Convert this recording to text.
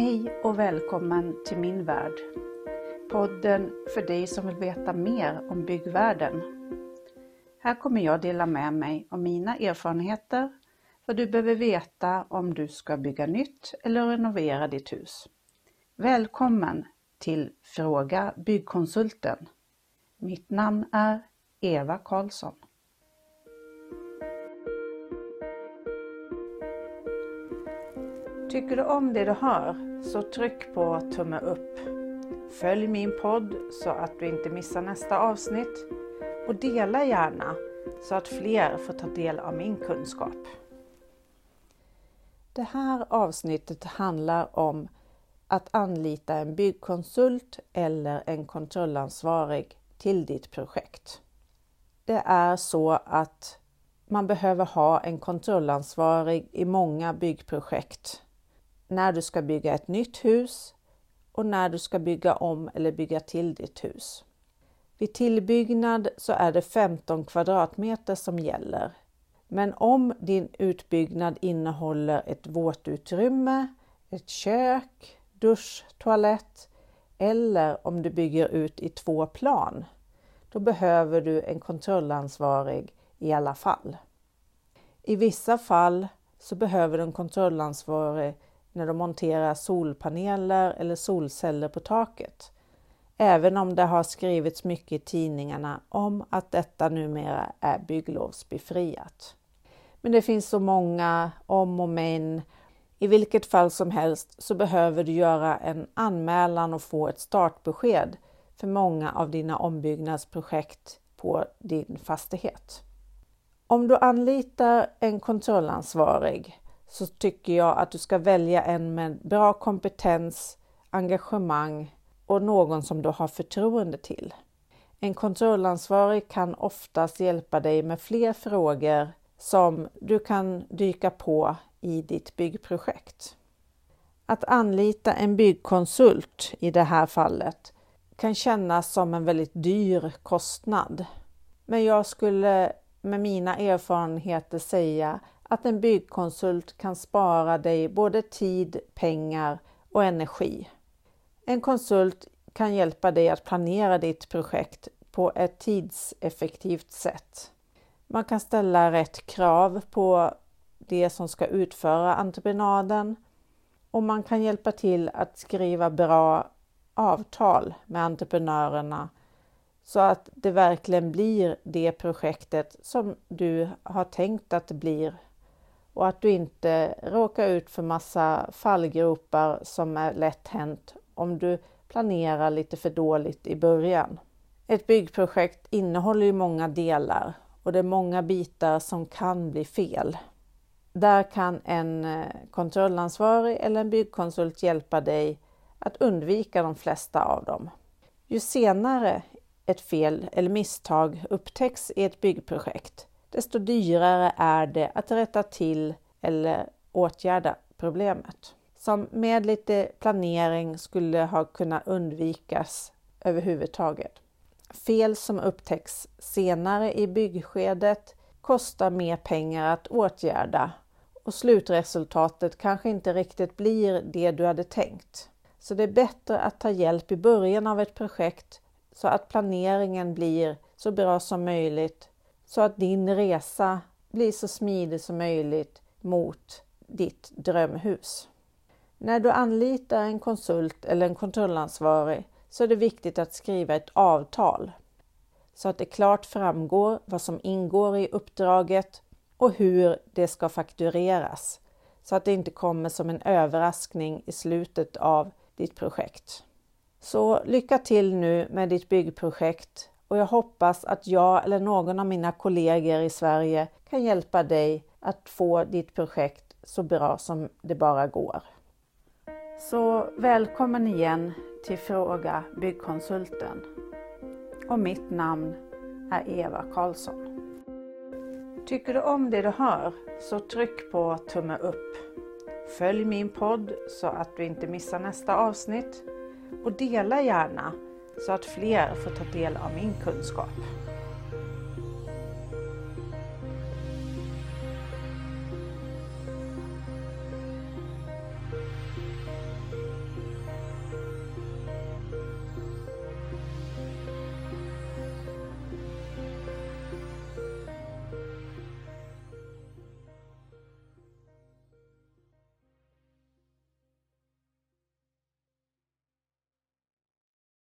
Hej och välkommen till min värld. Podden för dig som vill veta mer om byggvärlden. Här kommer jag dela med mig av mina erfarenheter, vad du behöver veta om du ska bygga nytt eller renovera ditt hus. Välkommen till Fråga Byggkonsulten. Mitt namn är Eva Karlsson. Tycker du om det du hör så tryck på tumme upp. Följ min podd så att du inte missar nästa avsnitt och dela gärna så att fler får ta del av min kunskap. Det här avsnittet handlar om att anlita en byggkonsult eller en kontrollansvarig till ditt projekt. Det är så att man behöver ha en kontrollansvarig i många byggprojekt när du ska bygga ett nytt hus och när du ska bygga om eller bygga till ditt hus. Vid tillbyggnad så är det 15 kvadratmeter som gäller. Men om din utbyggnad innehåller ett våtutrymme, ett kök, dusch, toalett eller om du bygger ut i två plan, då behöver du en kontrollansvarig i alla fall. I vissa fall så behöver du en kontrollansvarig när de monterar solpaneler eller solceller på taket. Även om det har skrivits mycket i tidningarna om att detta numera är bygglovsbefriat. Men det finns så många om och men. I vilket fall som helst så behöver du göra en anmälan och få ett startbesked för många av dina ombyggnadsprojekt på din fastighet. Om du anlitar en kontrollansvarig så tycker jag att du ska välja en med bra kompetens, engagemang och någon som du har förtroende till. En kontrollansvarig kan oftast hjälpa dig med fler frågor som du kan dyka på i ditt byggprojekt. Att anlita en byggkonsult i det här fallet kan kännas som en väldigt dyr kostnad. Men jag skulle med mina erfarenheter säga att en byggkonsult kan spara dig både tid, pengar och energi. En konsult kan hjälpa dig att planera ditt projekt på ett tidseffektivt sätt. Man kan ställa rätt krav på det som ska utföra entreprenaden och man kan hjälpa till att skriva bra avtal med entreprenörerna så att det verkligen blir det projektet som du har tänkt att det blir och att du inte råkar ut för massa fallgropar som är lätt hänt om du planerar lite för dåligt i början. Ett byggprojekt innehåller ju många delar och det är många bitar som kan bli fel. Där kan en eh, kontrollansvarig eller en byggkonsult hjälpa dig att undvika de flesta av dem. Ju senare ett fel eller misstag upptäcks i ett byggprojekt, desto dyrare är det att rätta till eller åtgärda problemet. Som med lite planering skulle ha kunnat undvikas överhuvudtaget. Fel som upptäcks senare i byggskedet kostar mer pengar att åtgärda och slutresultatet kanske inte riktigt blir det du hade tänkt. Så det är bättre att ta hjälp i början av ett projekt så att planeringen blir så bra som möjligt så att din resa blir så smidig som möjligt mot ditt drömhus. När du anlitar en konsult eller en kontrollansvarig så är det viktigt att skriva ett avtal så att det klart framgår vad som ingår i uppdraget och hur det ska faktureras så att det inte kommer som en överraskning i slutet av ditt projekt. Så lycka till nu med ditt byggprojekt och jag hoppas att jag eller någon av mina kollegor i Sverige kan hjälpa dig att få ditt projekt så bra som det bara går. Så välkommen igen till Fråga Byggkonsulten. Och mitt namn är Eva Karlsson. Tycker du om det du hör så tryck på tumme upp. Följ min podd så att du inte missar nästa avsnitt och dela gärna så att fler får ta del av min kunskap.